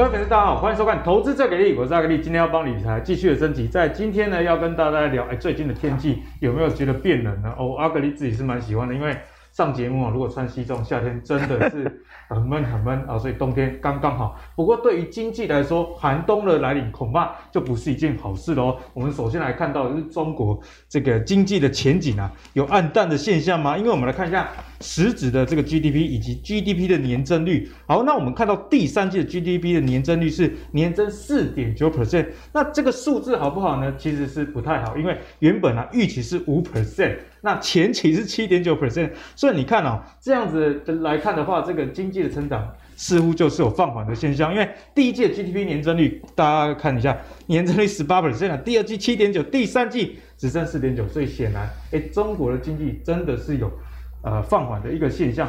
各位粉丝，大家好，欢迎收看《投资最给力》，我是阿格力，今天要帮理财继续的升级。在今天呢，要跟大家聊，哎，最近的天气有没有觉得变冷呢？哦，阿格力自己是蛮喜欢的，因为上节目啊，如果穿西装，夏天真的是很闷很闷啊，所以冬天刚刚好。不过对于经济来说，寒冬的来临恐怕就不是一件好事喽。我们首先来看到的是中国这个经济的前景啊，有暗淡的现象吗？因为我们来看一下实质的这个 GDP 以及 GDP 的年增率。好，那我们看到第三季的 GDP 的年增率是年增四点九 percent，那这个数字好不好呢？其实是不太好，因为原本啊预期是五 percent。那前期是七点九 percent，所以你看哦，这样子来看的话，这个经济的成长似乎就是有放缓的现象。因为第一季的 GDP 年增率，大家看一下，年增率十八 percent，第二季七点九，第三季只剩四点九，所以显然，哎，中国的经济真的是有呃放缓的一个现象。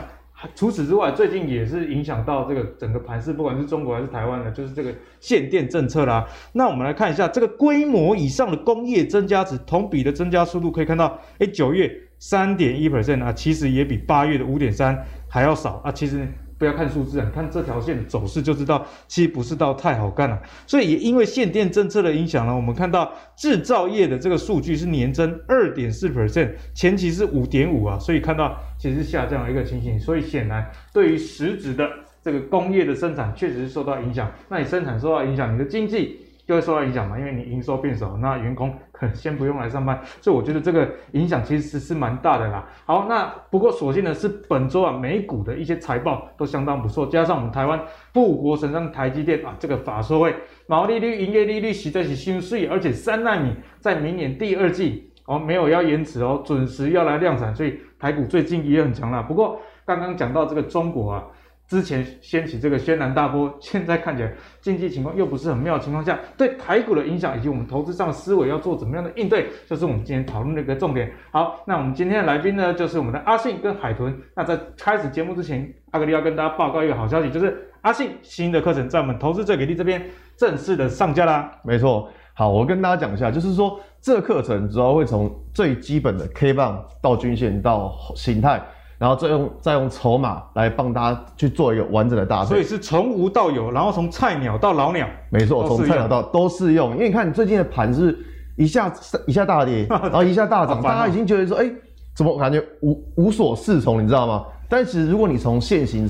除此之外，最近也是影响到这个整个盘市，不管是中国还是台湾的，就是这个限电政策啦。那我们来看一下这个规模以上的工业增加值，同比的增加速度可以看到，哎，九月三点一 percent 啊，其实也比八月的五点三还要少啊，其实。不要看数字啊，你看这条线走势就知道，其实不是到太好干了。所以也因为限电政策的影响呢，我们看到制造业的这个数据是年增二点四 percent，前期是五点五啊，所以看到其实是下降的一个情形。所以显然对于实质的这个工业的生产确实是受到影响。那你生产受到影响，你的经济。就会受到影响嘛，因为你营收变少，那员工可能先不用来上班，所以我觉得这个影响其实是是蛮大的啦。好，那不过所幸的是本周啊，美股的一些财报都相当不错，加上我们台湾富国神山台积电啊，这个法说会毛利率、营业利率实在是心碎，而且三纳米在明年第二季哦没有要延迟哦，准时要来量产，所以台股最近也很强啦。不过刚刚讲到这个中国啊。之前掀起这个轩然大波，现在看起来经济情况又不是很妙的情况下，对台股的影响以及我们投资上的思维要做怎么样的应对，就是我们今天讨论的一个重点。好，那我们今天的来宾呢，就是我们的阿信跟海豚。那在开始节目之前，阿格力要跟大家报告一个好消息，就是阿信新的课程在我们投资最给力这边正式的上架啦。没错，好，我跟大家讲一下，就是说这个课程主要会从最基本的 K 棒到均线到形态。然后再用再用筹码来帮大家去做一个完整的搭配，所以是从无到有，然后从菜鸟到老鸟，没错，从菜鸟到都适用。因为你看你最近的盘是一下一下大跌，然后一下大涨，大家已经觉得说，哎，怎么感觉无无所适从，你知道吗？但是如果你从现行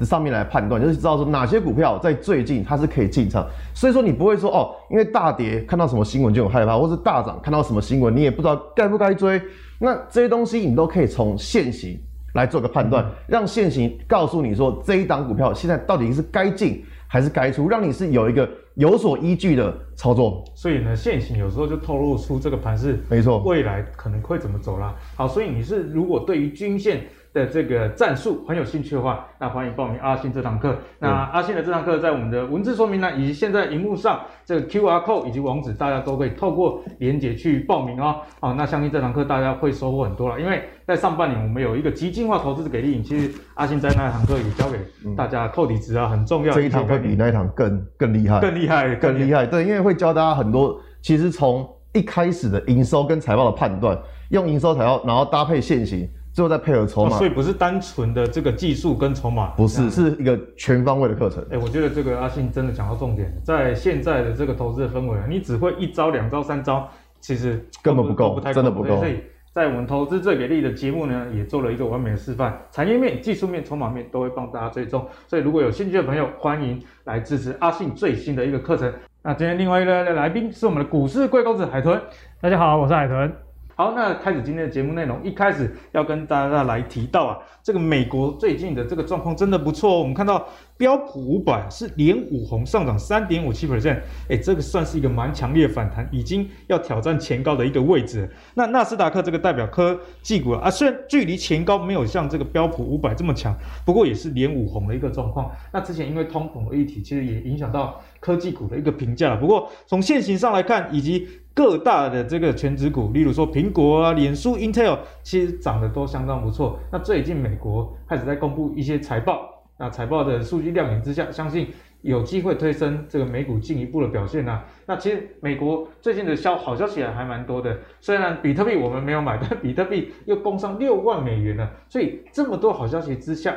的上面来判断，就是知道说哪些股票在最近它是可以进场，所以说你不会说哦，因为大跌看到什么新闻就很害怕，或是大涨看到什么新闻你也不知道该不该追，那这些东西你都可以从现行。来做个判断，让现行告诉你说这一档股票现在到底是该进还是该出，让你是有一个有所依据的操作。所以呢，现行有时候就透露出这个盘是，没错，未来可能会怎么走啦。好，所以你是如果对于均线。的这个战术很有兴趣的话，那欢迎报名阿信这堂课。那阿信的这堂课在我们的文字说明栏以及现在荧幕上这个 QR code 以及网址，大家都可以透过连结去报名哦。好，那相信这堂课大家会收获很多了，因为在上半年我们有一个极进化投资的给力，其实阿信在那堂课也教给大家扣底值啊，很重要。这一堂会比那一堂更更厉害，更厉害，更厉害。对，因为会教大家很多，其实从一开始的营收跟财报的判断，用营收财报，然后搭配现行。最后再配合筹码，所以不是单纯的这个技术跟筹码，不是，是一个全方位的课程。哎，我觉得这个阿信真的讲到重点，在现在的这个投资的氛围啊，你只会一招、两招、三招，其实根本不够，真的不够。所以在我们投资最给力的节目呢，也做了一个完美的示范，产业面、技术面、筹码面都会帮大家追踪。所以如果有兴趣的朋友，欢迎来支持阿信最新的一个课程。那今天另外一个来宾是我们的股市贵公子海豚，大家好，我是海豚。好，那开始今天的节目内容。一开始要跟大家来提到啊，这个美国最近的这个状况真的不错哦。我们看到标普五百是连五红上涨三点五七 percent，哎，这个算是一个蛮强烈的反弹，已经要挑战前高的一个位置。那纳斯达克这个代表科技股啊，虽然距离前高没有像这个标普五百这么强，不过也是连五红的一个状况。那之前因为通膨的议题，其实也影响到科技股的一个评价。不过从现行上来看，以及各大的这个权值股，例如说苹果啊、脸书、Intel，其实涨得都相当不错。那最近美国开始在公布一些财报，那财报的数据亮眼之下，相信有机会推升这个美股进一步的表现啊。那其实美国最近的消好消息还蛮多的，虽然比特币我们没有买，但比特币又攻上六万美元了。所以这么多好消息之下，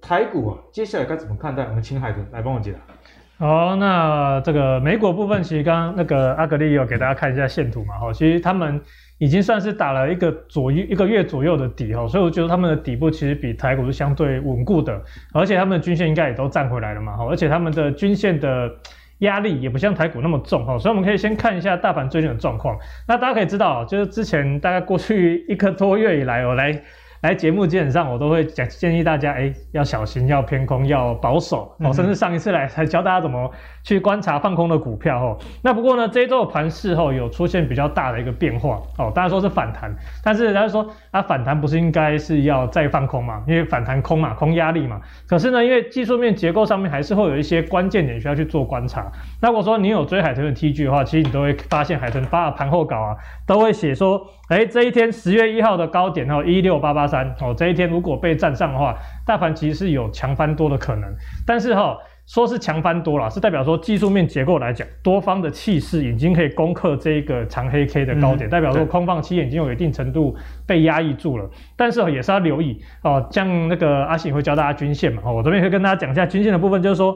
台股啊，接下来该怎么看待？我们请海豚来帮我解答。好，那这个美股部分，其实刚刚那个阿格利有给大家看一下线图嘛，哈，其实他们已经算是打了一个左右一个月左右的底，哈，所以我觉得他们的底部其实比台股是相对稳固的，而且他们的均线应该也都站回来了嘛，哈，而且他们的均线的压力也不像台股那么重，哈，所以我们可以先看一下大盘最近的状况。那大家可以知道，就是之前大概过去一个多月以来，我来。来节目基本上我都会讲建议大家，哎，要小心，要偏空，要保守哦。甚至上一次来还教大家怎么去观察放空的股票哦。那不过呢，这一周的盘势后有出现比较大的一个变化哦。大家说是反弹，但是大家说啊，反弹不是应该是要再放空嘛？因为反弹空嘛，空压力嘛。可是呢，因为技术面结构上面还是会有一些关键点需要去做观察。那如果说你有追海豚的 TG 的话，其实你都会发现海豚发的盘后稿啊，都会写说。哎，这一天十月一号的高点哦，一六八八三哦，这一天如果被站上的话，大盘其实是有强翻多的可能。但是哈、哦，说是强翻多了，是代表说技术面结构来讲，多方的气势已经可以攻克这一个长黑 K 的高点，嗯、代表说空方期已经有一定程度被压抑住了。但是也是要留意哦，像那个阿信会教大家均线嘛，哦，我这边会跟大家讲一下均线的部分，就是说，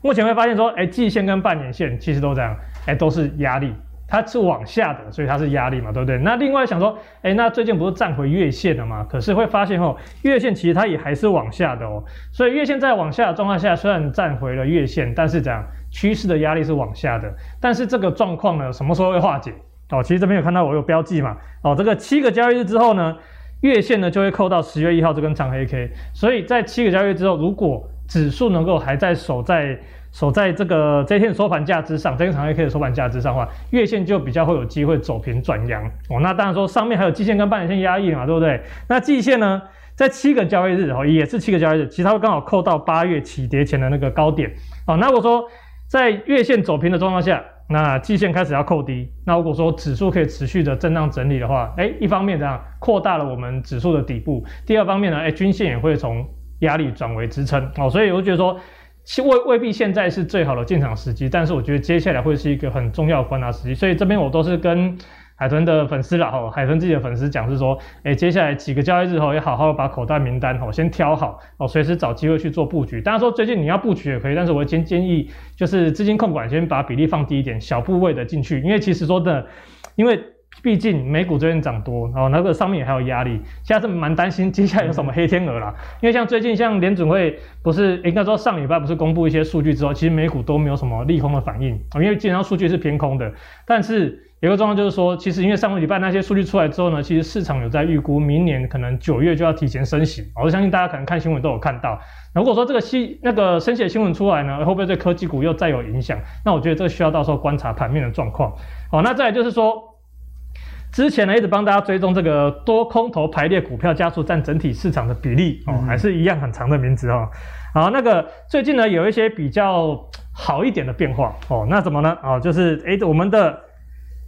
目前会发现说，哎，季线跟半年线其实都这样，哎，都是压力。它是往下的，所以它是压力嘛，对不对？那另外想说，哎，那最近不是站回月线了吗？可是会发现哦，月线其实它也还是往下的哦。所以月线在往下的状况下，虽然站回了月线，但是这样趋势的压力是往下的。但是这个状况呢，什么时候会化解？哦，其实这边有看到我有标记嘛。哦，这个七个交易日之后呢，月线呢就会扣到十月一号这根长黑 K。所以在七个交易日之后，如果指数能够还在守在。守在这个这一天收盘价之上，这根长黑 K 的收盘价之上的话，月线就比较会有机会走平转阳哦。那当然说上面还有季线跟半年线压抑嘛，对不对？那季线呢，在七个交易日哦，也是七个交易日，其实它会刚好扣到八月起跌前的那个高点哦。那如果说在月线走平的状况下，那季线开始要扣低，那如果说指数可以持续的震荡整理的话，哎，一方面这样扩大了我们指数的底部，第二方面呢，哎，均线也会从压力转为支撑哦。所以我觉得说。其未未必现在是最好的进场时机，但是我觉得接下来会是一个很重要的观察时机，所以这边我都是跟海豚的粉丝啦，吼，海豚自己的粉丝讲是说，哎，接下来几个交易日后要好好把口袋名单吼先挑好，哦，随时找机会去做布局。当然说最近你要布局也可以，但是我建建议就是资金控管先把比例放低一点，小部位的进去，因为其实说的，因为。毕竟美股最近涨多，然后那个上面也还有压力，现在是蛮担心接下来有什么黑天鹅啦。因为像最近像联准会不是应该说上礼拜不是公布一些数据之后，其实美股都没有什么利空的反应，因为基本上数据是偏空的。但是有个状况就是说，其实因为上个礼拜那些数据出来之后呢，其实市场有在预估明年可能九月就要提前升息。我相信大家可能看新闻都有看到。如果说这个新那个升息的新闻出来呢，会不会对科技股又再有影响？那我觉得这需要到时候观察盘面的状况。好，那再来就是说。之前呢，一直帮大家追踪这个多空头排列股票加速占整体市场的比例哦，还是一样很长的名字哦。好，那个最近呢，有一些比较好一点的变化哦，那怎么呢？哦，就是诶，我们的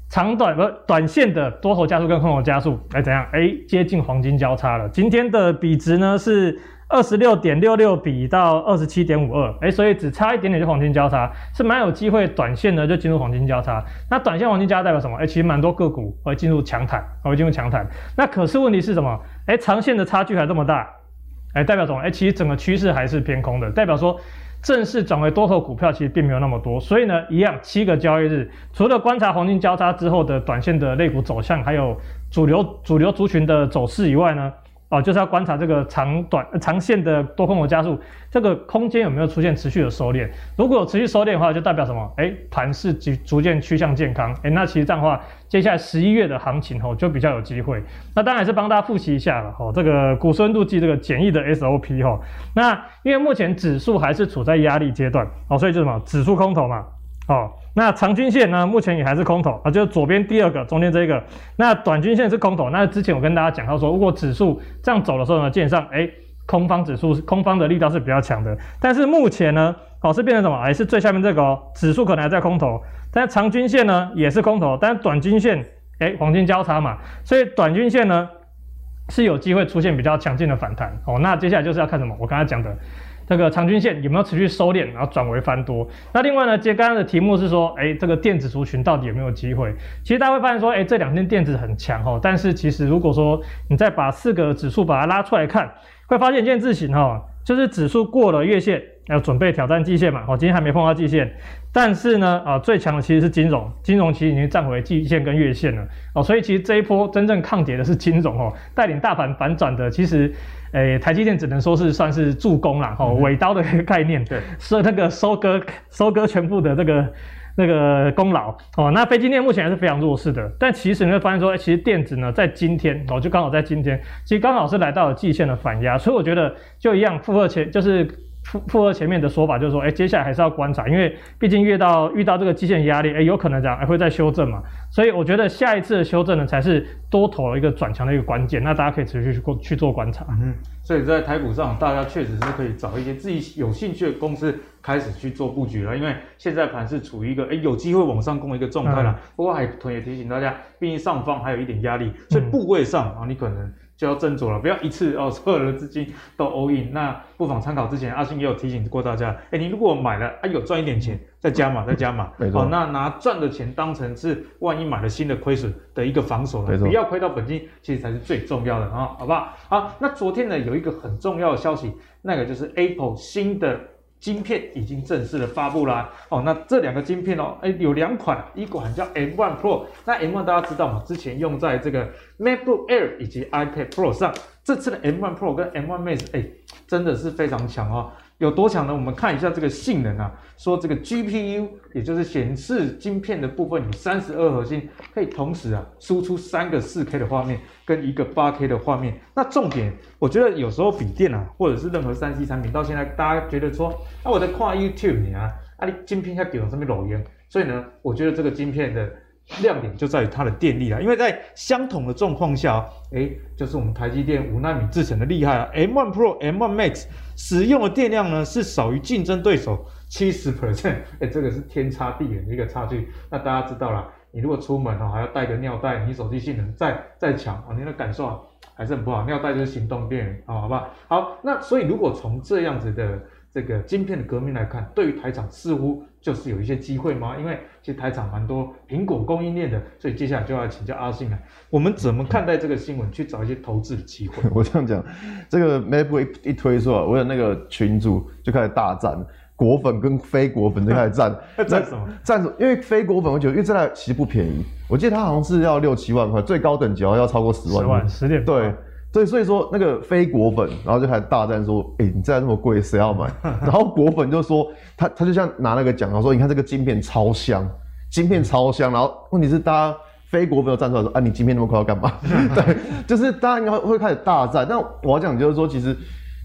长短不短线的多头加速跟空头加速哎怎样？诶，接近黄金交叉了。今天的比值呢是。二十六点六六比到二十七点五二，哎，所以只差一点点就黄金交叉，是蛮有机会短线呢就进入黄金交叉。那短线黄金交叉代表什么？哎，其实蛮多个股会进入强弹，会进入强弹。那可是问题是什么？哎，长线的差距还这么大，哎，代表什么？哎，其实整个趋势还是偏空的，代表说正式转为多头股票其实并没有那么多。所以呢，一样七个交易日，除了观察黄金交叉之后的短线的类股走向，还有主流主流族群的走势以外呢。哦，就是要观察这个长短长线的多空头加速，这个空间有没有出现持续的收敛？如果有持续收敛的话，就代表什么？哎，盘势逐逐渐趋向健康。哎，那其实这样的话，接下来十一月的行情吼就比较有机会。那当然也是帮大家复习一下了吼，这个股市温度计这个简易的 SOP 吼。那因为目前指数还是处在压力阶段哦，所以就什么指数空头嘛。哦，那长均线呢，目前也还是空头啊，就是左边第二个，中间这个。那短均线是空头。那之前我跟大家讲到说，如果指数这样走的时候呢，基本上，哎，空方指数空方的力道是比较强的。但是目前呢，哦，是变成什么？哎，是最下面这个，指数可能还在空头，但长均线呢也是空头，但是短均线，哎，黄金交叉嘛，所以短均线呢是有机会出现比较强劲的反弹。哦，那接下来就是要看什么？我刚才讲的。这个长均线有没有持续收敛，然后转为翻多？那另外呢，接刚刚的题目是说，哎，这个电子族群到底有没有机会？其实大家会发现说，哎，这两天电子很强哈，但是其实如果说你再把四个指数把它拉出来看，会发现一件事情哈，就是指数过了月线，要准备挑战季线嘛。哦，今天还没碰到季线，但是呢，啊，最强的其实是金融，金融其实已经站回季线跟月线了。哦，所以其实这一波真正抗跌的是金融哦，带领大盘反转的，其实，诶、欸，台积电只能说是算是助攻啦。哦，尾刀的一 个概念，对，是那个收割收割全部的这个。那个功劳哦，那非晶电目前还是非常弱势的，但其实你会发现说，哎，其实电子呢，在今天哦，就刚好在今天，其实刚好是来到了季线的反压，所以我觉得就一样，负荷前就是负负荷前面的说法，就是说，哎，接下来还是要观察，因为毕竟越到遇到这个基线压力，哎，有可能这样，还会再修正嘛，所以我觉得下一次的修正呢，才是多头一个转强的一个关键，那大家可以持续去过去做观察。嗯，所以在台股上，大家确实是可以找一些自己有兴趣的公司。开始去做布局了，因为现在盘是处于一个诶有机会往上攻的一个状态了。嗯、不过海豚也提醒大家，毕竟上方还有一点压力，所以部位上啊，你可能就要斟酌了，不要一次 哦所有的资金都 all in。那不妨参考之前阿信也有提醒过大家，诶你如果买了啊有赚一点钱，再加码再加码，没错。那拿赚的钱当成是万一买了新的亏损的一个防守了，不要亏到本金，其实才是最重要的啊，好不好？好，那昨天呢有一个很重要的消息，那个就是 Apple 新的。晶片已经正式的发布啦，哦，那这两个晶片哦，哎，有两款，一款叫 M1 Pro，那 M1 大家知道吗，之前用在这个 MacBook Air 以及 iPad Pro 上，这次的 M1 Pro 跟 M1 Max，哎，真的是非常强哦。有多强呢？我们看一下这个性能啊，说这个 GPU，也就是显示晶片的部分，有三十二核心，可以同时啊输出三个四 K 的画面跟一个八 K 的画面。那重点，我觉得有时候笔电啊，或者是任何三 C 产品，到现在大家觉得说，啊我在看 YouTube 呢，啊你晶片要给我这边录音，所以呢，我觉得这个晶片的。亮点就在于它的电力啦，因为在相同的状况下，哎，就是我们台积电五纳米制程的厉害啊，M1 Pro、M1 Max 使用的电量呢是少于竞争对手七十 percent，哎，这个是天差地远的一个差距。那大家知道了，你如果出门哦还要带个尿袋，你手机性能再再强啊，你的感受还是很不好。尿袋就是行动电源啊，好不好？好，那所以如果从这样子的。这个晶片的革命来看，对于台厂似乎就是有一些机会吗？因为其实台厂蛮多苹果供应链的，所以接下来就要请教阿信了。我们怎么看待这个新闻？去找一些投资的机会？我这样讲，这个 MacBook 一推出来，我有那个群主就开始大战，果粉跟非果粉就开始战。战什么？战什么？因为非果粉，我觉得因为这台其实不便宜，我记得它好像是要六七万块，最高等级要超过十万。十万，十点对。所以，所以说那个非果粉，然后就开始大战说：“哎、你这样那么贵，谁要买？” 然后果粉就说：“他他就像拿那个奖，然后说：‘你看这个晶片超香，晶片超香。’然后问题是，大家非果粉又站出来说：‘啊，你晶片那么快要干嘛？’ 对，就是大家应该会开始大战。但我要讲就是说，其实。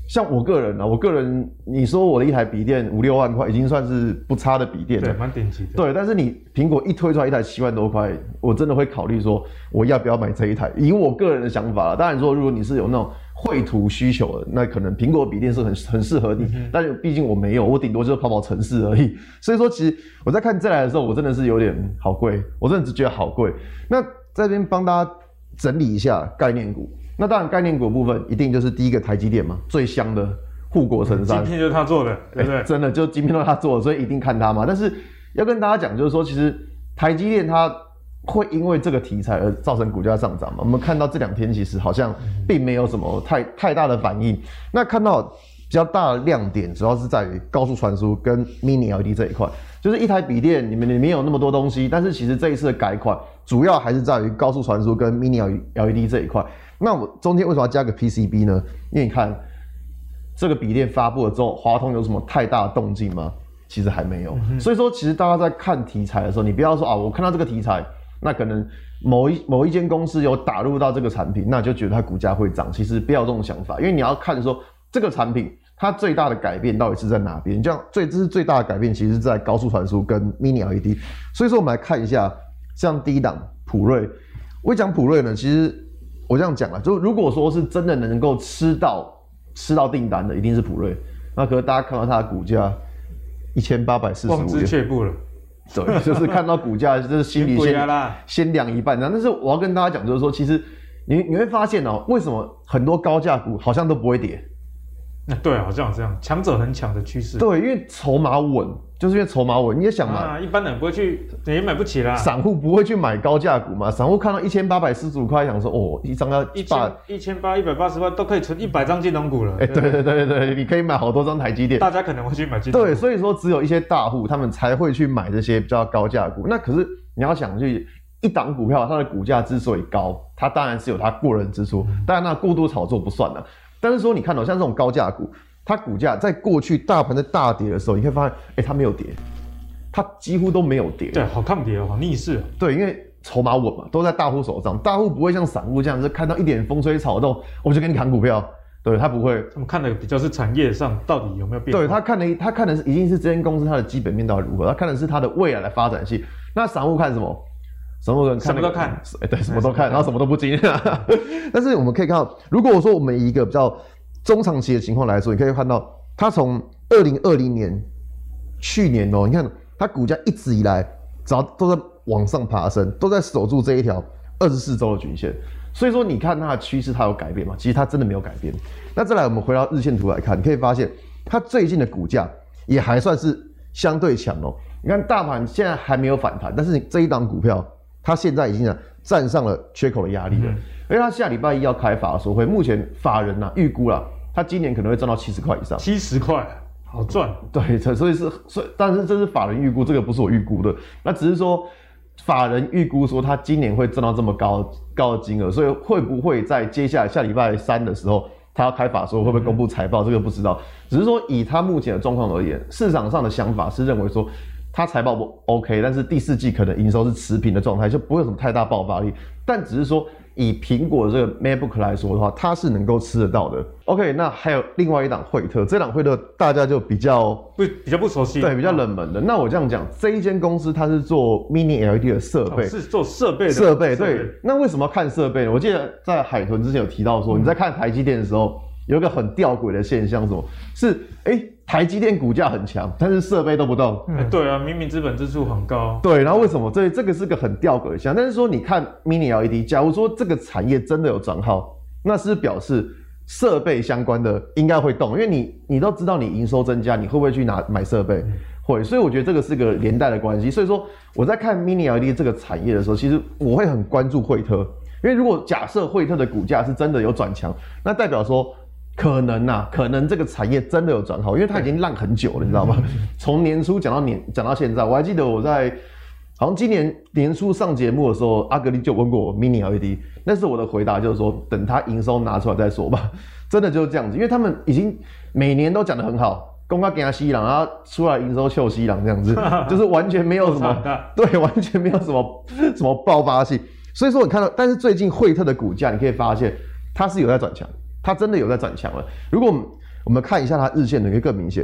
像我个人呢、啊，我个人你说我的一台笔电五六万块，已经算是不差的笔电了，对，蛮顶级的。对，但是你苹果一推出来一台七万多块，我真的会考虑说我要不要买这一台。以我个人的想法，当然说如果你是有那种绘图需求的，那可能苹果笔电是很很适合你。嗯、但是毕竟我没有，我顶多就是跑跑城市而已。所以说，其实我在看这台的时候，我真的是有点好贵，我真的只觉得好贵。那在这边帮大家整理一下概念股。那当然，概念股部分一定就是第一个台积电嘛，最香的护国神山，今天就是他做的，对不对？欸、真的就今天都是他做的，所以一定看他嘛。但是要跟大家讲，就是说，其实台积电它会因为这个题材而造成股价上涨嘛？我们看到这两天其实好像并没有什么太太大的反应。那看到比较大的亮点，主要是在于高速传输跟 Mini LED 这一块。就是一台笔电，你们里面有那么多东西，但是其实这一次的改款主要还是在于高速传输跟 Mini LED 这一块。那我中间为什么要加个 PCB 呢？因为你看这个笔电发布了之后，华通有什么太大的动静吗？其实还没有。嗯、所以说，其实大家在看题材的时候，你不要说啊，我看到这个题材，那可能某一某一间公司有打入到这个产品，那就觉得它股价会涨。其实不要这种想法，因为你要看说这个产品。它最大的改变到底是在哪边？这样最这是最大的改变，其实是在高速传输跟 Mini LED。所以说，我们来看一下，像第一档普瑞。我讲普瑞呢，其实我这样讲啊，就如果说是真的能够吃到吃到订单的，一定是普瑞。那可是大家看到它的股价一千八百四十五，望之却步了。对，就是看到股价，就是心里先先凉一半。但是我要跟大家讲，就是说，其实你你会发现哦，为什么很多高价股好像都不会跌？那对，好像这样，强者恒强的趋势。对，因为筹码稳，就是因为筹码稳。你也想嘛，啊，一般人不会去，也买不起啦。散户不会去买高价股嘛？散户看到一千八百四十五块，想说哦，一张要一千一千八一百八十万都可以存一百张金融股了。哎，对对对对对，你可以买好多张台积电。大家可能会去买金融股。对，所以说只有一些大户他们才会去买这些比较高价股。那可是你要想去一档股票，它的股价之所以高，它当然是有它过人之处，当然那过度炒作不算了。但是说你看到像这种高价股。它股价在过去大盘在大跌的时候，你会发现，哎、欸，它没有跌，它几乎都没有跌。对，好抗跌哦，好逆势。对，因为筹码稳嘛，都在大户手上，大户不会像散户这样子看到一点风吹草动，我就给你砍股票。对，他不会，他们看的比较是产业上到底有没有变化。对，他看的，他看的是已经是这间公司它的基本面到底如何，他看的是它的未来的发展性。那散户看什么？散户看、那个、什么都看，哎、欸，对，什么都看，然后什么都不精。但是我们可以看到，如果我说我们以一个比较中长期的情况来说，你可以看到。它从二零二零年，去年哦、喔，你看它股价一直以来，只要都在往上爬升，都在守住这一条二十四周的均线。所以说，你看它的趋势，它有改变吗？其实它真的没有改变。那再来，我们回到日线图来看，你可以发现它最近的股价也还算是相对强哦、喔。你看大盘现在还没有反弹，但是你这一档股票，它现在已经站上了缺口的压力了。而且它下礼拜一要开法说会，目前法人呐预估了。他今年可能会赚到七十块以上，七十块好赚。对，所以是，所以，但是这是法人预估，这个不是我预估的。那只是说，法人预估说他今年会赚到这么高高的金额，所以会不会在接下来下礼拜三的时候，他要开法说会不会公布财报，这个不知道。只是说以他目前的状况而言，市场上的想法是认为说他财报不 OK，但是第四季可能营收是持平的状态，就不会有什么太大爆发力。但只是说。以苹果的这个 MacBook 来说的话，它是能够吃得到的。OK，那还有另外一档惠特，这档惠特大家就比较不比较不熟悉，对，比较冷门的。那我这样讲，这一间公司它是做 Mini LED 的设备，哦，是做设备的设备。对，那为什么要看设备呢？我记得在海豚之前有提到说，嗯、你在看台积电的时候。有一个很吊诡的现象，什么？是哎、欸，台积电股价很强，但是设备都不动。哎、嗯，对啊，明明资本支出很高。对，然后为什么？这这个是个很吊诡的现象。但是说，你看 Mini LED，假如说这个产业真的有转好，那是表示设备相关的应该会动，因为你你都知道你营收增加，你会不会去拿买设备？嗯、会。所以我觉得这个是个连带的关系。所以说我在看 Mini LED 这个产业的时候，其实我会很关注惠特，因为如果假设惠特的股价是真的有转强，那代表说。可能呐、啊，可能这个产业真的有转好，因为它已经烂很久了，你知道吗？从年初讲到年，讲到现在，我还记得我在好像今年年初上节目的时候，阿格力就问过我 Mini LED，那是我的回答就是说，等它营收拿出来再说吧。真的就是这样子，因为他们已经每年都讲得很好，公告给他西朗，然后出来营收秀西朗这样子，就是完全没有什么，对，完全没有什么什么爆发性。所以说你看到，但是最近惠特的股价，你可以发现它是有在转强。它真的有在转强了。如果我们看一下它日线的，会更明显。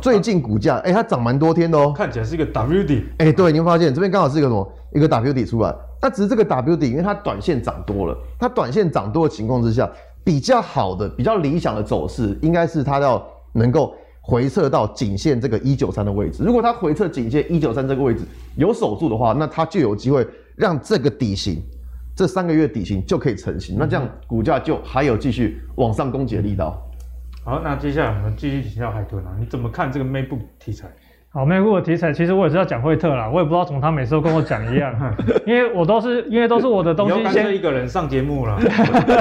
最近股价，哎，它涨蛮多天的哦。看起来是一个 W 底。哎，对，你会发现这边刚好是一个什么？一个 W 底出来。那只是这个 W 底，因为它短线涨多了。它短线涨多的情况之下，比较好的、比较理想的走势，应该是它要能够回撤到颈线这个一九三的位置。如果它回撤颈线一九三这个位置有守住的话，那它就有机会让这个底型。这三个月底薪就可以成型，那这样股价就还有继续往上攻击的力道。好，那接下来我们继续请教海豚啊，你怎么看这个 MacBook 题材？好，MacBook 的题材其实我也是要讲惠特啦，我也不知道怎么他每次都跟我讲一样，因为我都是因为都是我的东西先一个人上节目了。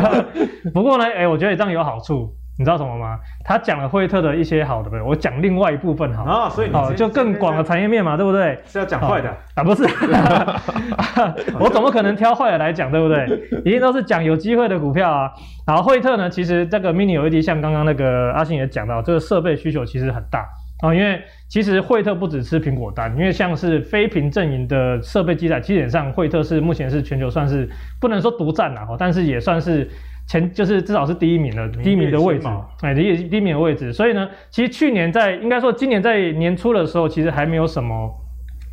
不过呢，哎，我觉得这样有好处。你知道什么吗？他讲了惠特的一些好的，对不对？我讲另外一部分好啊，所以好就更广的产业面嘛，对不对？是要讲坏的啊？不是，我怎么可能挑坏的来讲，对不对？一定都是讲有机会的股票啊。然后惠特呢，其实这个 Mini LED 像刚刚那个阿信也讲到，这个设备需求其实很大啊，因为其实惠特不只吃苹果单，因为像是非屏阵营的设备机载，基本上惠特是目前是全球算是不能说独占啦，但是也算是。前就是至少是第一名的第一名的位置，哎，第一第一名的位置。所以呢，其实去年在应该说今年在年初的时候，其实还没有什么，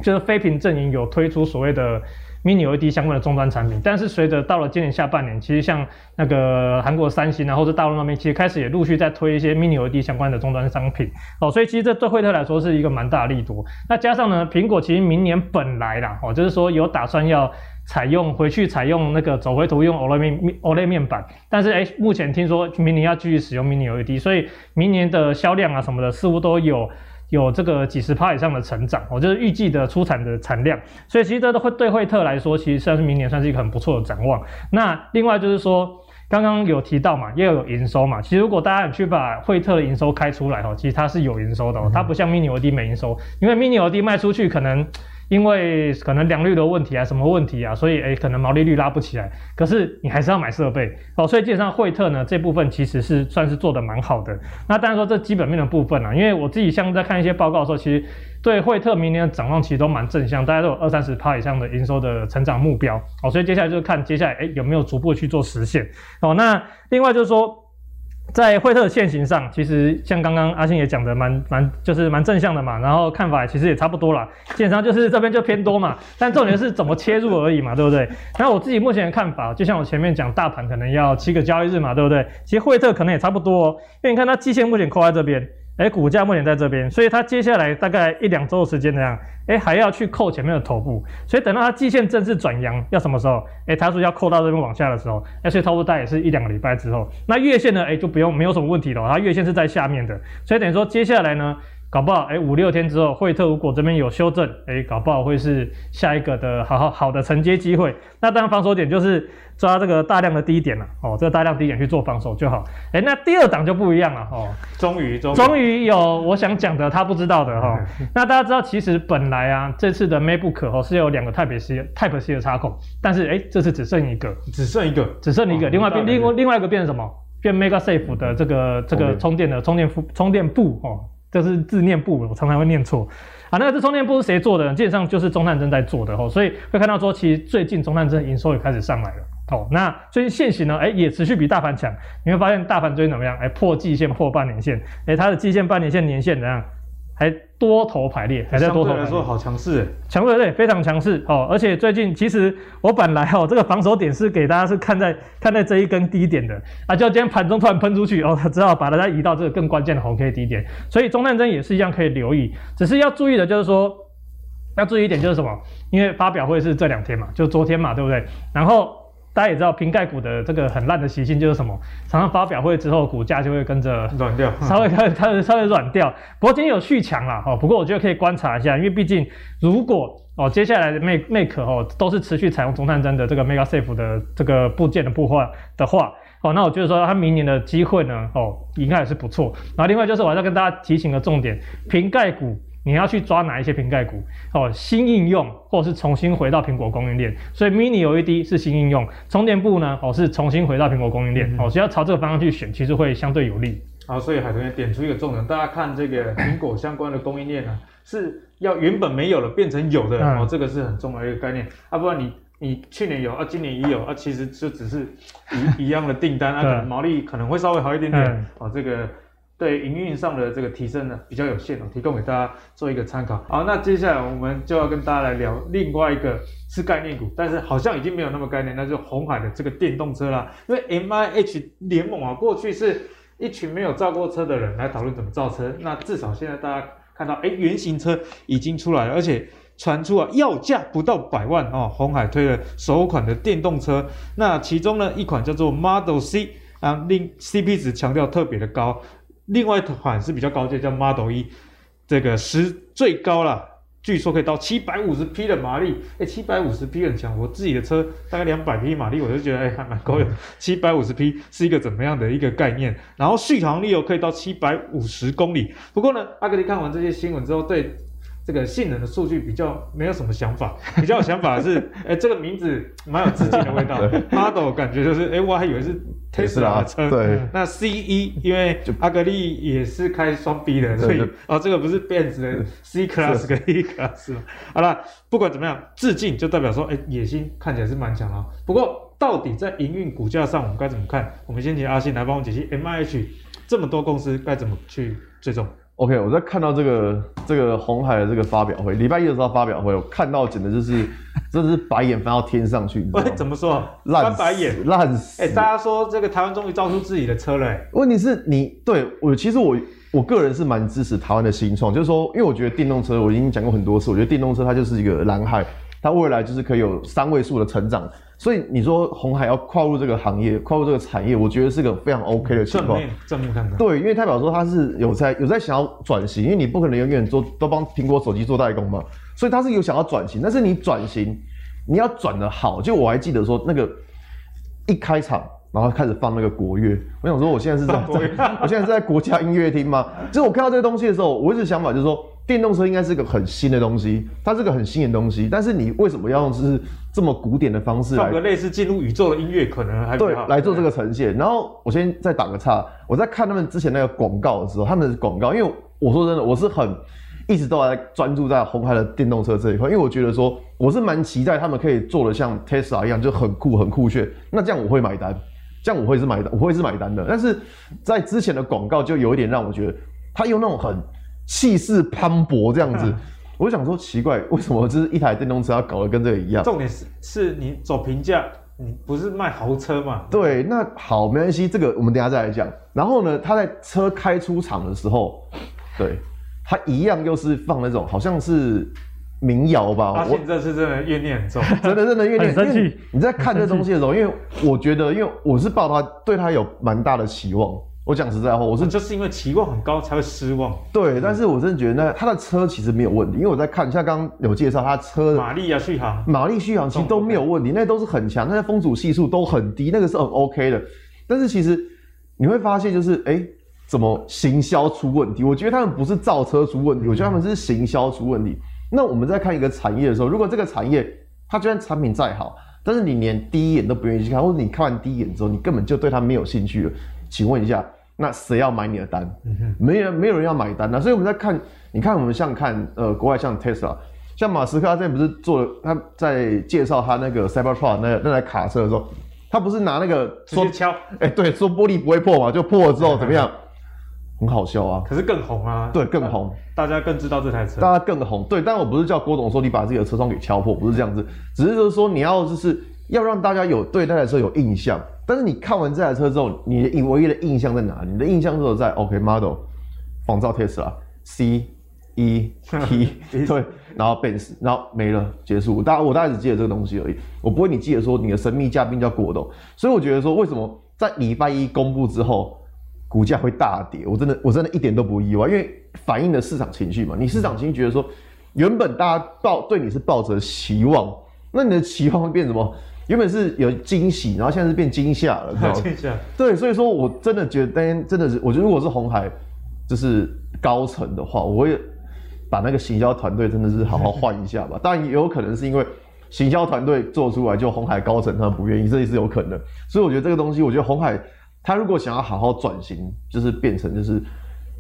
就是非屏阵营有推出所谓的 Mini LED 相关的终端产品。但是随着到了今年下半年，其实像那个韩国三星啊，或者大陆那边，其实开始也陆续在推一些 Mini LED 相关的终端商品。哦，所以其实这对惠特来说是一个蛮大的利多。那加上呢，苹果其实明年本来啦，哦，就是说有打算要。采用回去采用那个走回图用 OLED 面 OLED 面板，但是诶目前听说明年要继续使用 Mini LED，所以明年的销量啊什么的似乎都有有这个几十趴以上的成长，哦，就是预计的出产的产量，所以其实这都会对惠特来说，其实算是明年算是一个很不错的展望。那另外就是说。刚刚有提到嘛，要有营收嘛。其实如果大家去把惠特的营收开出来哦，其实它是有营收的哦，它不像 Mini LED 没营收，因为 Mini LED 卖出去可能因为可能良率的问题啊，什么问题啊，所以诶可能毛利率拉不起来。可是你还是要买设备哦，所以基本上惠特呢这部分其实是算是做得蛮好的。那当然说这基本面的部分啊，因为我自己像在看一些报告的时候，其实。对惠特明年的展望其实都蛮正向，大家都有二三十趴以上的营收的成长目标哦，所以接下来就是看接下来诶有没有逐步去做实现哦。那另外就是说，在惠特的限行上，其实像刚刚阿信也讲的蛮蛮就是蛮正向的嘛，然后看法其实也差不多啦，基本上就是这边就偏多嘛，但重点是怎么切入而已嘛，对不对？那我自己目前的看法，就像我前面讲，大盘可能要七个交易日嘛，对不对？其实惠特可能也差不多哦，因为你看它季线目前扣在这边。哎，股价目前在这边，所以它接下来大概一两周的时间那样，哎，还要去扣前面的头部，所以等到它季线正式转阳，要什么时候？哎，它说要扣到这边往下的时候，哎，所以差不多大概也是一两个礼拜之后。那月线呢？哎，就不用没有什么问题了，它月线是在下面的，所以等于说接下来呢，搞不好哎五六天之后，惠特如果这边有修正，哎，搞不好会是下一个的好好好的承接机会。那当然防守点就是。抓这个大量的低点了哦，这个大量低点去做防守就好。哎，那第二档就不一样了哦。终于，终于，终于有我想讲的，他不知道的哈。那大家知道，其实本来啊，这次的 MacBook 哦是有两个 Type C Type C 的插孔，但是哎，这次只剩一个，只剩一个，只剩一个。另外变另外另外一个变成什么？变 MagSafe 的这个这个充电的充电部充电布哦，就是字念部，我常常会念错。啊，那个这充电部是谁做的？基本上就是中探针在做的哦，所以会看到说，其实最近中探针营收也开始上来了。哦，那最近线型呢？哎，也持续比大盘强。你会发现大盘最近怎么样？哎，破季线，破半年线。哎，它的季线、半年线、年线怎样？还多头排列，还在多头排列。相对来说好强势，强对对，非常强势。哦，而且最近其实我本来哦，这个防守点是给大家是看在看在这一根低点的啊，就今天盘中突然喷出去哦，只好把大家移到这个更关键的红 K 低点。所以中探针也是一样可以留意，只是要注意的就是说，要注意一点就是什么？因为发表会是这两天嘛，就昨天嘛，对不对？然后。大家也知道，瓶盖股的这个很烂的习性就是什么？常常发表会之后，股价就会跟着软掉，稍微它它稍微软掉。不过今天有续强了哈，不过我觉得可以观察一下，因为毕竟如果哦接下来的 make make 哦都是持续采用中探针的这个 mega safe 的这个部件的部分的话，哦那我觉得说它明年的机会呢哦应该也是不错。然后另外就是我要跟大家提醒的重点，瓶盖股。你要去抓哪一些瓶盖股哦？新应用或者是重新回到苹果供应链，所以 Mini LED 是新应用，充电部呢哦是重新回到苹果供应链、嗯、哦，只要朝这个方向去选，其实会相对有利。好，所以海豚也点出一个重点，大家看这个苹果相关的供应链呢，是要原本没有了变成有的、嗯、哦，这个是很重要的一个概念啊，不然你你去年有啊，今年也有啊，其实就只是一一样的订单啊，可能毛利可能会稍微好一点点、嗯、哦，这个。对营运上的这个提升呢，比较有限哦，提供给大家做一个参考。好，那接下来我们就要跟大家来聊另外一个是概念股，但是好像已经没有那么概念，那就是鸿海的这个电动车啦。因为 M I H 联盟啊，过去是一群没有造过车的人来讨论怎么造车，那至少现在大家看到，哎，原型车已经出来了，而且传出啊要价不到百万哦，红海推了首款的电动车，那其中呢一款叫做 Model C 啊，令 CP 值强调特别的高。另外一款是比较高阶，叫 Model 一这个是最高了，据说可以到七百五十匹的马力，哎，七百五十匹很强。我自己的车大概两百匹马力，我就觉得哎还蛮高的。七百五十匹是一个怎么样的一个概念？然后续航力又可以到七百五十公里。不过呢，阿格力看完这些新闻之后，对。这个性能的数据比较没有什么想法，比较有想法的是，哎，这个名字 蛮有致敬的味道。Model 感觉就是，哎，我还以为是 Tesla 的车。对。那 C E 因为阿格力也是开双 B 的，所以哦，这个不是 Benz 的 C Class 跟 E Class 吗？好了，不管怎么样，致敬就代表说，哎，野心看起来是蛮强啊。不过到底在营运股价上，我们该怎么看？我们先请阿信来帮我解析 M I H 这么多公司该怎么去追踪。OK，我在看到这个这个红海的这个发表会，礼拜一的时候发表会，我看到简直就是 真的是白眼翻到天上去。喂，怎么说？翻白眼，烂死！哎、欸，大家说这个台湾终于造出自己的车了。问题是你对我，其实我我个人是蛮支持台湾的新创，就是说，因为我觉得电动车我已经讲过很多次，我觉得电动车它就是一个蓝海。它未来就是可以有三位数的成长。所以你说红海要跨入这个行业，跨入这个产业，我觉得是个非常 OK 的情况。正面正面看看。对，因为代表说他是有在有在想要转型，因为你不可能永远做都帮苹果手机做代工嘛，所以他是有想要转型。但是你转型，你要转的好，就我还记得说那个一开场，然后开始放那个国乐，我想说我现在是在，在 我现在是在国家音乐厅吗？就是我看到这个东西的时候，我一直想法就是说。电动车应该是个很新的东西，它是个很新的东西，但是你为什么要用就是这么古典的方式来放个类似进入宇宙的音乐，可能还对来做这个呈现？然后我先再打个岔，我在看他们之前那个广告的时候，他们的广告，因为我说真的，我是很一直都在专注在红海的电动车这一块，因为我觉得说我是蛮期待他们可以做的像 Tesla 一样，就很酷很酷炫，那这样我会买单，这样我会是买单，我会是买单的。但是在之前的广告就有一点让我觉得他用那种很。气势磅礴这样子，我想说奇怪，为什么就是一台电动车要搞得跟这个一样？重点是是你走平价，你不是卖豪车嘛？对，那好，没关系，这个我们等一下再来讲。然后呢，他在车开出厂的时候，对，他一样又是放那种好像是民谣吧？发现这次真的怨念很重，真的真的怨念很生气。你在看这东西的时候，因为我觉得，因为我是抱他对他有蛮大的期望。我讲实在话，我是就是因为期望很高才会失望。对，但是我真的觉得那他的车其实没有问题，因为我在看，像刚刚有介绍他车的马力啊、续航、马力、续航其实都没有问题，那都是很强，那些风阻系数都很低，那个是很 OK 的。但是其实你会发现，就是哎，怎么行销出问题？我觉得他们不是造车出问题，我觉得他们是行销出问题。那我们在看一个产业的时候，如果这个产业它就算产品再好，但是你连第一眼都不愿意去看，或者你看完第一眼之后，你根本就对它没有兴趣了，请问一下。那谁要买你的单？没人，没有人要买单啊。所以我们在看，你看我们像看呃国外像 Tesla，像马斯克他之前不是做了，他在介绍他那个 Cybertruck 那那台卡车的时候，他不是拿那个说敲，哎、欸、对，说玻璃不会破嘛，就破了之后怎么样？很好笑啊。可是更红啊。对，更红，大家更知道这台车。大家更红。对，但我不是叫郭董说你把自己的车窗给敲破，不是这样子，只是就是说你要就是要让大家有对那台车有印象。但是你看完这台车之后，你的唯一的印象在哪里？你的印象只有在 OK Model 仿造 Tesla C E T 对，然后 Benz，然后没了，结束。大我大概只记得这个东西而已，我不会你记得说你的神秘嘉宾叫郭董。所以我觉得说，为什么在礼拜一公布之后，股价会大跌？我真的我真的一点都不意外，因为反映了市场情绪嘛。你市场情绪觉得说，原本大家抱对你是抱着期望，那你的期望会变什么？原本是有惊喜，然后现在是变惊吓了，知道吗？惊吓。对，所以说我真的觉得，真的是，我觉得如果是红海，就是高层的话，我会把那个行销团队真的是好好换一下吧。当然也有可能是因为行销团队做出来，就红海高层他们不愿意，这也是有可能。所以我觉得这个东西，我觉得红海他如果想要好好转型，就是变成就是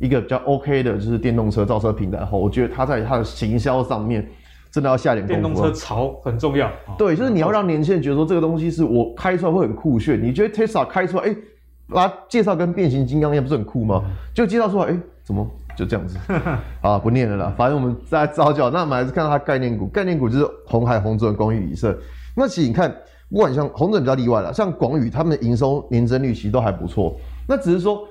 一个比较 OK 的，就是电动车造车平台后，我觉得他在他的行销上面。真的要下点功夫。电动车潮很重要，对，就是你要让年轻人觉得说这个东西是我开出来会很酷炫。你觉得 Tesla 开出来，哎、欸，把它介绍跟变形金刚一样，不是很酷吗？就介绍出来，哎、欸，怎么就这样子？啊，不念了啦，反正我们再招教。那我们还是看到它概念股，概念股就是红海、红准、广宇、以盛。那其实你看，不管像红准比较例外了，像广宇他们的营收年增率其实都还不错。那只是说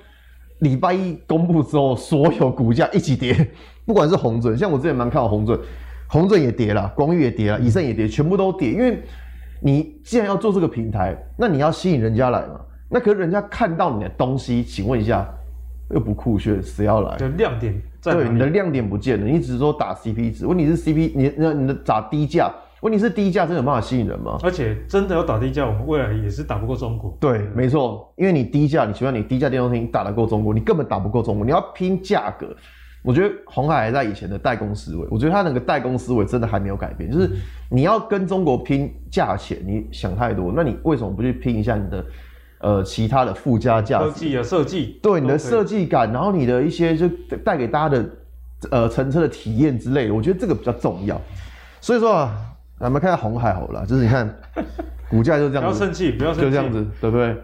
礼拜一公布之后，所有股价一起跌，不管是红准，像我之前蛮看好红准。鸿准也跌了，广宇也跌了，以盛也跌，全部都跌。因为你既然要做这个平台，那你要吸引人家来嘛。那可是人家看到你的东西，请问一下，又不酷炫，谁要来？就亮点在对，你的亮点不见了，你只是说打 CP 值。问题是 CP，你那你的打低价，问题是低价真的有办法吸引人吗？而且真的要打低价，我们未来也是打不过中国。对，没错，因为你低价，你希望你低价电动车打得过中国，你根本打不过中国，你要拼价格。我觉得红海还在以前的代工思维，我觉得他那个代工思维真的还没有改变。就是你要跟中国拼价钱，你想太多。那你为什么不去拼一下你的呃其他的附加价值？设计啊，设计。对，你的设计感，然后你的一些就带给大家的呃乘车的体验之类的，我觉得这个比较重要。所以说啊，咱们看下红海好了，就是你看 股价就这样子，不要生气，不要生气，就这样子，对不对？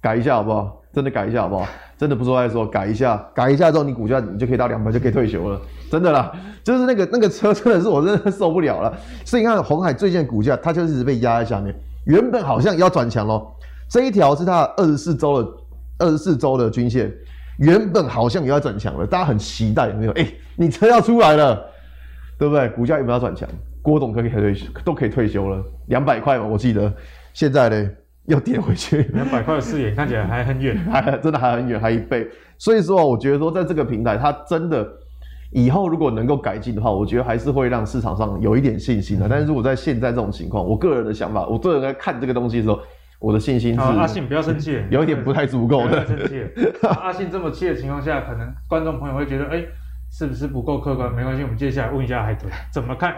改一下好不好？真的改一下好不好？真的不说再说，改一下，改一下之后，你股价你就可以到两百，就可以退休了。真的啦，就是那个那个车，真的是我真的受不了了。所以你看红海最近的股价，它就一直被压在下面。原本好像要转强咯，这一条是它二十四周的二十四周的均线，原本好像也要转强了，大家很期待有没有？哎、你车要出来了，对不对？股价有没有要转强？郭董可以退休，都可以退休了，两百块嘛，我记得。现在呢，又跌回去，两百块的视野看起来还很远，还真的还很远，还一倍。所以说，我觉得说，在这个平台，它真的以后如果能够改进的话，我觉得还是会让市场上有一点信心的。嗯、但是如果在现在这种情况，我个人的想法，我个人在看这个东西的时候，我的信心是阿信不要生气，有一点不太足够的。生气，阿信这么气的情况下，可能观众朋友会觉得，哎、欸，是不是不够客观？没关系，我们接下来问一下海豚，怎么看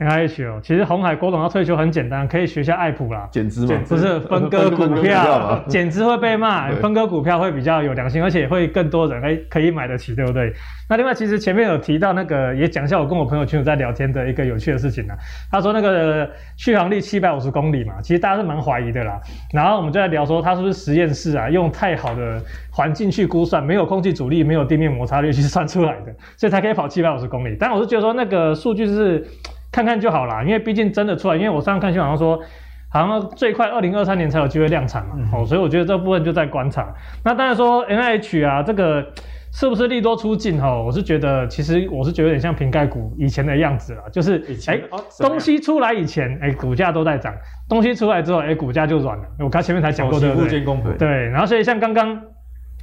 MIH？N I H 哦，其实红海郭董要退休很简单，可以学下爱普啦，减资嘛，不是分割股票，减资会被骂，分割股票会比较有良心，而且会更多人哎可以买得起，对不对？那另外其实前面有提到那个，也讲一下我跟我朋友群友在聊天的一个有趣的事情呢。他说那个续航力七百五十公里嘛，其实大家是蛮怀疑的啦。然后我们就在聊说，他是不是实验室啊，用太好的环境去估算，没有空气阻力，没有地面摩擦力去算出来的，所以才可以跑七百五十公里。但我是觉得说那个数据是。看看就好啦，因为毕竟真的出来，因为我上次看新闻好像说，好像最快二零二三年才有机会量产嘛，嗯、哦，所以我觉得这部分就在观察。那当然说 NIH 啊，这个是不是利多出尽哈、哦？我是觉得，其实我是觉得有点像瓶盖股以前的样子啦，就是哎，欸哦、东西出来以前，哎、欸，股价都在涨，东西出来之后，哎、欸，股价就软了。我刚前面才讲过的，对，对，然后所以像刚刚。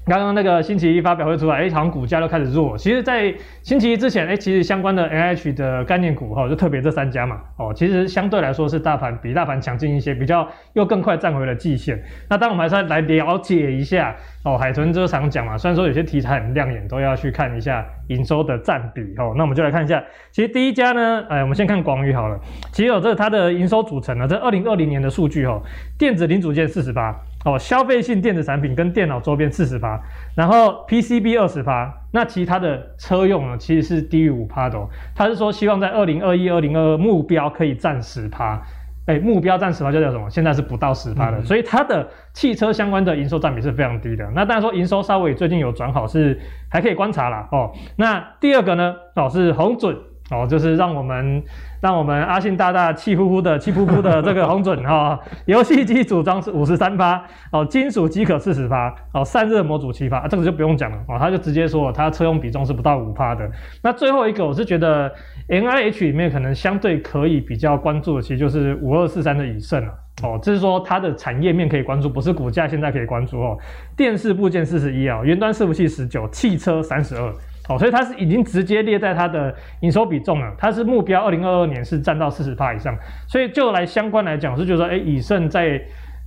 刚刚那个星期一发表会出来，哎，好像股价都开始弱。其实，在星期一之前，哎，其实相关的 NH 的概念股哈，就特别这三家嘛，哦，其实相对来说是大盘比大盘强劲一些，比较又更快站回了季线。那当我们还是来了解一下哦，海豚就常讲嘛，虽然说有些题材很亮眼，都要去看一下营收的占比哦。那我们就来看一下，其实第一家呢，哎，我们先看广宇好了。其实有这它的营收组成呢，这二零二零年的数据哦，电子零组件四十八。哦，消费性电子产品跟电脑周边四十趴，然后 PCB 二十趴，那其他的车用呢，其实是低于五趴的哦。他是说希望在二零二一、二零二二目标可以占十趴，哎，目标占十趴就叫什么？现在是不到十趴的，嗯、所以它的汽车相关的营收占比是非常低的。那当然说营收稍微最近有转好，是还可以观察啦。哦。那第二个呢，哦是红准。哦，就是让我们让我们阿信大大气呼呼的气呼呼的这个红准哈，游戏机组装是五十三发，哦，金属机壳四十发，哦，散热模组七发，啊，这个就不用讲了，哦，他就直接说他车用比重是不到五趴的。那最后一个，我是觉得 NIH 里面可能相对可以比较关注的，其实就是五二四三的以盛了，哦，这是说它的产业面可以关注，不是股价现在可以关注哦。电视部件四十一啊，云端伺服器十九，汽车三十二。哦，所以它是已经直接列在它的营收比重了，它是目标二零二二年是占到四十趴以上，所以就来相关来讲，是觉得，哎，乙盛在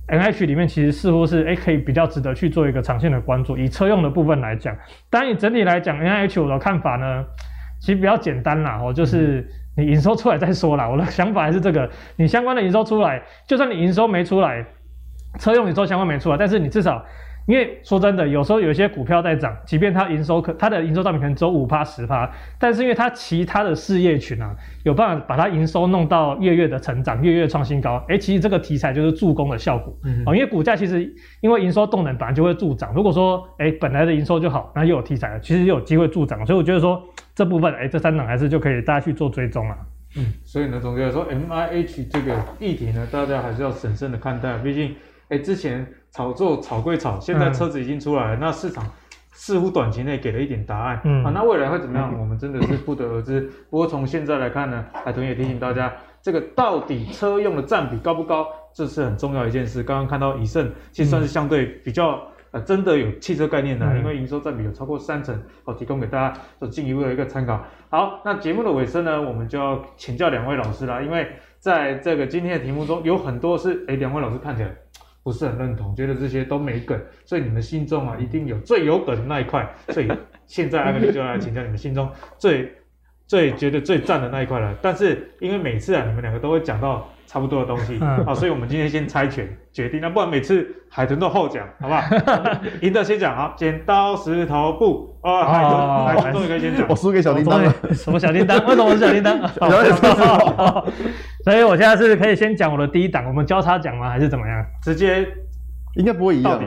NH 里面其实似乎是哎可以比较值得去做一个长线的关注。以车用的部分来讲，当然以整体来讲 NH 我的看法呢，其实比较简单啦，哦，就是你营收出来再说啦。我的想法还是这个，你相关的营收出来，就算你营收没出来，车用营收相关没出来，但是你至少。因为说真的，有时候有些股票在涨，即便它营收可它的营收占比可能只有五趴十趴，但是因为它其他的事业群啊，有办法把它营收弄到月月的成长，月月创新高。哎，其实这个题材就是助攻的效果。嗯，因为股价其实因为营收动能本来就会助涨。如果说哎本来的营收就好，那又有题材了，其实又有机会助涨。所以我觉得说这部分哎这三档还是就可以大家去做追踪了。嗯，所以呢，总结来说，M I H 这个议题呢，大家还是要审慎的看待，毕竟哎之前。炒作炒归炒，现在车子已经出来了，嗯、那市场似乎短期内给了一点答案，嗯啊，那未来会怎么样？嗯、我们真的是不得而知。不过从现在来看呢，海豚也提醒大家，这个到底车用的占比高不高，这是很重要一件事。刚刚看到以盛，其实算是相对比较呃真的有汽车概念的，嗯、因为营收占比有超过三成，好，提供给大家做进一步的一个参考。好，那节目的尾声呢，我们就要请教两位老师啦，因为在这个今天的题目中有很多是，哎，两位老师看起来。不是很认同，觉得这些都没梗，所以你们心中啊一定有最有梗的那一块。所以现在阿格里就要来请教你们心中最最觉得最赞的那一块了。但是因为每次啊你们两个都会讲到差不多的东西，好，所以我们今天先猜拳决定，那不然每次海豚都后讲，好不好？赢的先讲，好，剪刀石头布啊，海豚，海豚终于可以先讲，我输给小叮当了，什么小叮当？为什么我是小叮当？所以，我现在是可以先讲我的第一档，我们交叉讲吗？还是怎么样？直接应该不会一样，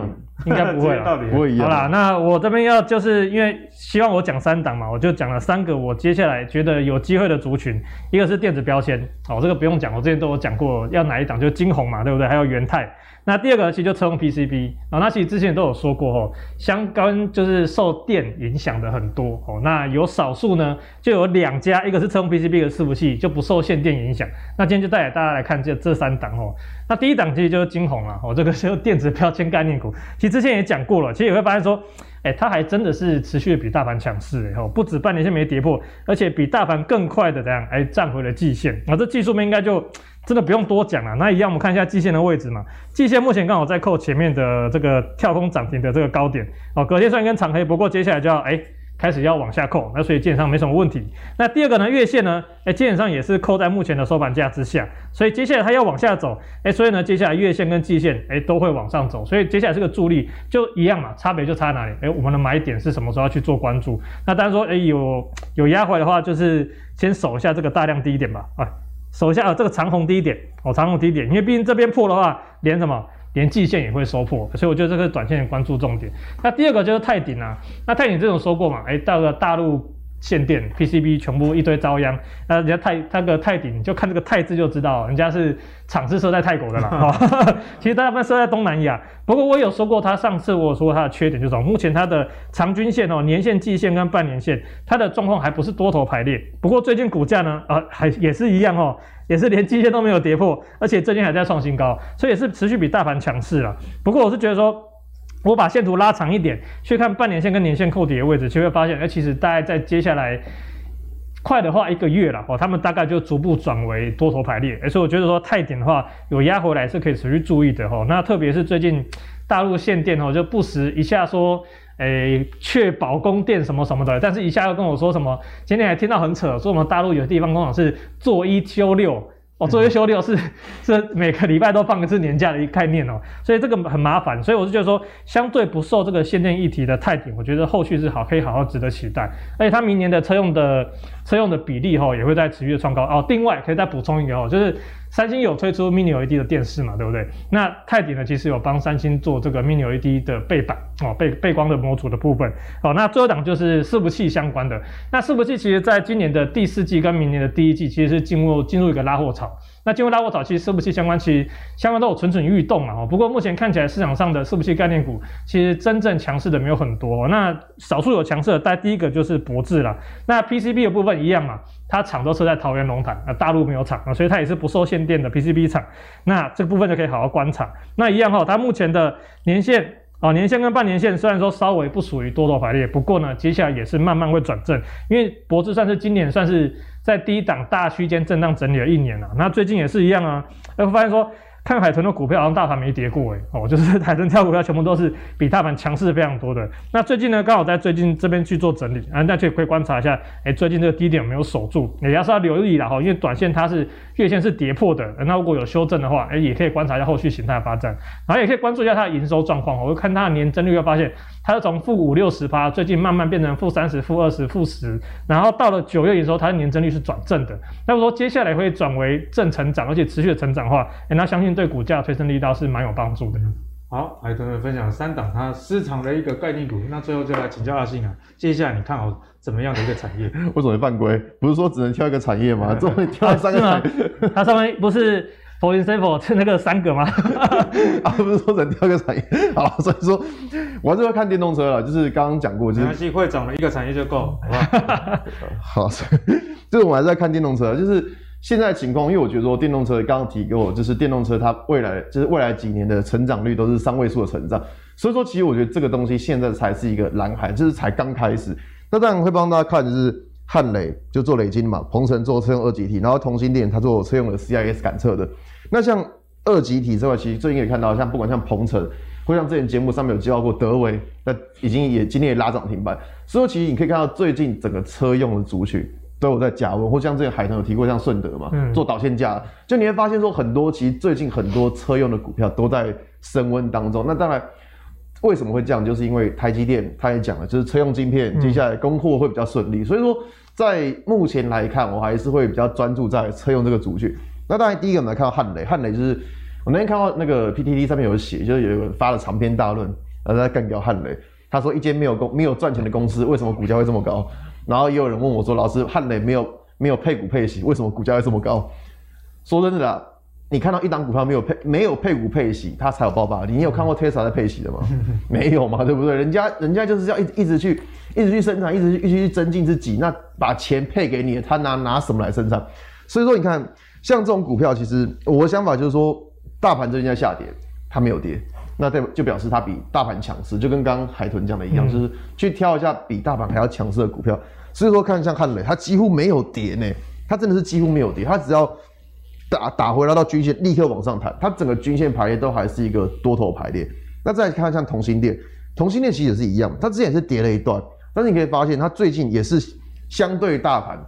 应该不会了，不会一样。好啦，那我这边要就是因为希望我讲三档嘛，我就讲了三个我接下来觉得有机会的族群，一个是电子标签，哦，这个不用讲，我之前都有讲过，要哪一档就金红嘛，对不对？还有元太。那第二个其实就车用 PCB 啊，那其实之前都有说过哦，相关就是受电影响的很多哦。那有少数呢，就有两家，一个是车用 PCB 的伺服器就不受限电影响。那今天就带大家来看这这三档哦。那第一档其实就是晶宏了哦，这个是电子标签概念股，其实之前也讲过了，其实也会发现说，哎，它还真的是持续的比大盘强势哎吼，不止半年线没跌破，而且比大盘更快的这样哎站回了季线啊，这技术面应该就。真的不用多讲了，那一样我们看一下季线的位置嘛。季线目前刚好在扣前面的这个跳空涨停的这个高点哦，隔天虽然跟长黑，不过接下来就要哎开始要往下扣，那所以基本上没什么问题。那第二个呢，月线呢，哎基本上也是扣在目前的收盘价之下，所以接下来它要往下走，哎所以呢接下来月线跟季线哎都会往上走，所以接下来这个助力就一样嘛，差别就差在哪里？哎我们的买点是什么时候要去做关注？那当然说哎有有压回的话，就是先守一下这个大量低点吧，啊。首先啊，这个长虹低点哦，长虹低点，因为毕竟这边破的话，连什么，连季线也会收破，所以我觉得这个短线关注重点。那第二个就是泰鼎啊，那泰鼎这种说过嘛，哎，到了大陆。限电 PCB 全部一堆遭殃，那人家泰那个泰鼎，就看这个泰字就知道，人家是厂是设在泰国的啦。哈 其实大部分设在东南亚。不过我有说过，他上次我有说过他的缺点就是，目前它的长均线哦、年线、季线跟半年线，它的状况还不是多头排列。不过最近股价呢，啊，还也是一样哦，也是连季线都没有跌破，而且最近还在创新高，所以也是持续比大盘强势了。不过我是觉得说。我把线图拉长一点，去看半年线跟年线扣底的位置，就会发现，哎，其实大概在接下来快的话一个月了哦，他们大概就逐步转为多头排列。所以我觉得说泰典的话有压回来是可以持续注意的哈。那特别是最近大陆限电哦，就不时一下说，哎，确保供电什么什么的，但是一下又跟我说什么，今天还听到很扯，说我们大陆有的地方工厂是做一休六。哦，作为修六是 是每个礼拜都放一次年假的一个概念哦，所以这个很麻烦，所以我是觉得说，相对不受这个限电议题的菜点，我觉得后续是好，可以好好值得期待，而且它明年的车用的车用的比例哈，也会在持续的创高哦。另外可以再补充一个哦，就是。三星有推出 Mini LED 的电视嘛，对不对？那泰迪呢，其实有帮三星做这个 Mini LED 的背板哦，背背光的模组的部分哦。那最后档就是伺服器相关的。那伺服器其实在今年的第四季跟明年的第一季，其实是进入进入一个拉货潮。那进入拉货潮，其实伺服器相关，其实相关都有蠢蠢欲动嘛。哦，不过目前看起来市场上的伺服器概念股，其实真正强势的没有很多。那少数有强势的，但第一个就是博智啦。那 PCB 的部分一样嘛。它厂都设在桃园龙潭，啊，大陆没有厂啊，所以它也是不受限电的 PCB 厂。那这个部分就可以好好观察。那一样哈，它目前的年线啊，年线跟半年线虽然说稍微不属于多头排列，不过呢，接下来也是慢慢会转正。因为博智算是今年算是在低档大区间震荡整理了一年了，那最近也是一样啊，会发现说。看海豚的股票好像大盘没跌过诶哦，就是海豚挑股票全部都是比大盘强势非常多的。那最近呢，刚好在最近这边去做整理啊，那就可以观察一下，哎，最近这个低点有没有守住？也要是要留意了哈，因为短线它是月线是跌破的，那如果有修正的话，哎，也可以观察一下后续形态发展，然后也可以关注一下它的营收状况。我会看它的年增率，会发现它是从负五六十趴，最近慢慢变成负三十、负二十、负十，然后到了九月的时候，它的年增率是转正的。那么说接下来会转为正成长，而且持续的成长的话，哎，那相信。对股价推升力道是蛮有帮助的。好，来跟我们分享三档它私藏的一个概念股。那最后就来请教阿信啊，接下来你看好怎么样的一个产业？为什么会犯规？不是说只能挑一个产业吗？怎么会挑三个产业？它上面不是 for example 是那个三个吗？啊，不是说只能挑一个产业。好，所以说我还是会看电动车了。就是刚刚讲过，就是没关系，会涨了一个产业就够，好吧？好，就是我们还是在看电动车，就是。现在情况，因为我觉得说电动车刚刚提给我，就是电动车它未来就是未来几年的成长率都是三位数的成长，所以说其实我觉得这个东西现在才是一个蓝海，就是才刚开始。那当然会帮大家看就是汉磊就做雷晶嘛，鹏程做车用二极体，然后同心电它做车用的 CIS 感测的。那像二级体之外，其实最近可以看到像不管像鹏程，或像之前节目上面有介绍过德微，那已经也今天也拉涨停板。所以其实你可以看到最近整个车用的族群。都有在加温，或像之前海豚有提过，像顺德嘛，嗯、做导线架，就你会发现说很多，其实最近很多车用的股票都在升温当中。那当然，为什么会这样？就是因为台积电他也讲了，就是车用晶片接下来供货会比较顺利。嗯、所以说，在目前来看，我还是会比较专注在车用这个族群。那当然，第一个我们来看到汉雷，汉雷就是我那天看到那个 PTT 上面有写，就是有人发了长篇大论，然后在干掉汉雷。他说一间没有公没有赚钱的公司，为什么股价会这么高？然后也有人问我说，老师，汉雷没有没有配股配息，为什么股价会这么高？说真的啦，你看到一档股票没有配没有配股配息，它才有爆发力。你有看过 Tesla 在配息的吗？没有嘛，对不对？人家人家就是要一一直去一直去生产，一直一直去增进自己，那把钱配给你，他拿拿什么来生产？所以说，你看像这种股票，其实我的想法就是说，大盘最近在下跌，它没有跌。那代表就表示它比大盘强势，就跟刚刚海豚讲的一样，嗯、就是去挑一下比大盘还要强势的股票。所以说看像汉磊，它几乎没有跌呢，它真的是几乎没有跌，它只要打打回来到均线，立刻往上弹，它整个均线排列都还是一个多头排列。那再看像同心电，同心电其实也是一样，它之前也是跌了一段，但是你可以发现它最近也是相对大盘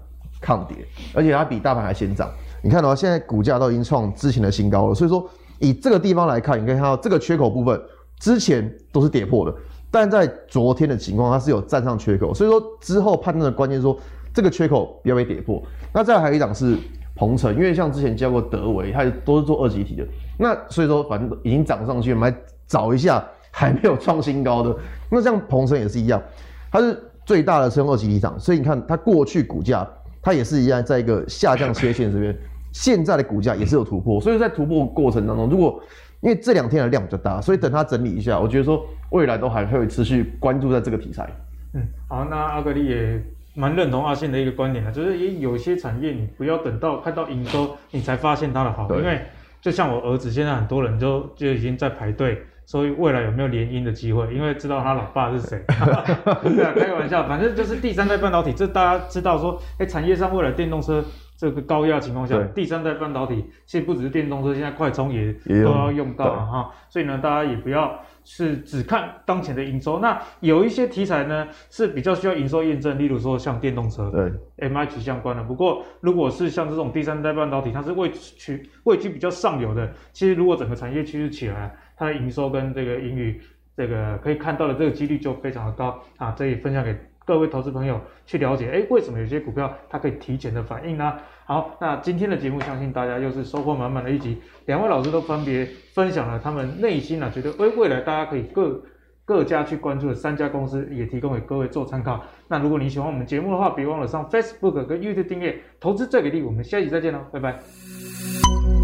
抗跌，而且它比大盘还先涨。你看到现在股价都已经创之前的新高了，所以说。以这个地方来看，你可以看到这个缺口部分之前都是跌破的，但在昨天的情况，它是有站上缺口，所以说之后判断的关键是说这个缺口不要被跌破。那再来还有一档是鹏程，因为像之前教过德微，它都是做二级体的，那所以说反正已经涨上去，我们来找一下还没有创新高的。那像鹏程也是一样，它是最大的是用二级体厂，所以你看它过去股价它也是一样在一个下降切线这边。现在的股价也是有突破，所以在突破过程当中，如果因为这两天的量比较大，所以等它整理一下，我觉得说未来都还会持续关注在这个题材。嗯，好，那阿格力也蛮认同阿信的一个观点啊，就是也有些产业你不要等到看到营收你才发现它的好，因为就像我儿子现在很多人就就已经在排队，所以未来有没有联姻的机会？因为知道他老爸是谁。对啊，开个玩笑，反正就是第三代半导体，这大家知道说，哎，产业上未来电动车。这个高压情况下，第三代半导体其实不只是电动车，现在快充也都要用到了哈。所以呢，大家也不要是只看当前的营收。那有一些题材呢是比较需要营收验证，例如说像电动车，对，MIH 相关的。不过如果是像这种第三代半导体，它是位居位居比较上游的。其实如果整个产业趋势起来，它的营收跟这个盈余，这个可以看到的这个几率就非常的高啊。这里分享给。各位投资朋友去了解，诶，为什么有些股票它可以提前的反应呢？好，那今天的节目相信大家又是收获满满的一集。两位老师都分别分享了他们内心啊觉得，诶，未来大家可以各各家去关注的三家公司，也提供给各位做参考。那如果你喜欢我们节目的话，别忘了上 Facebook 跟 YouTube 订阅。投资最给力，我们下期再见喽，拜拜。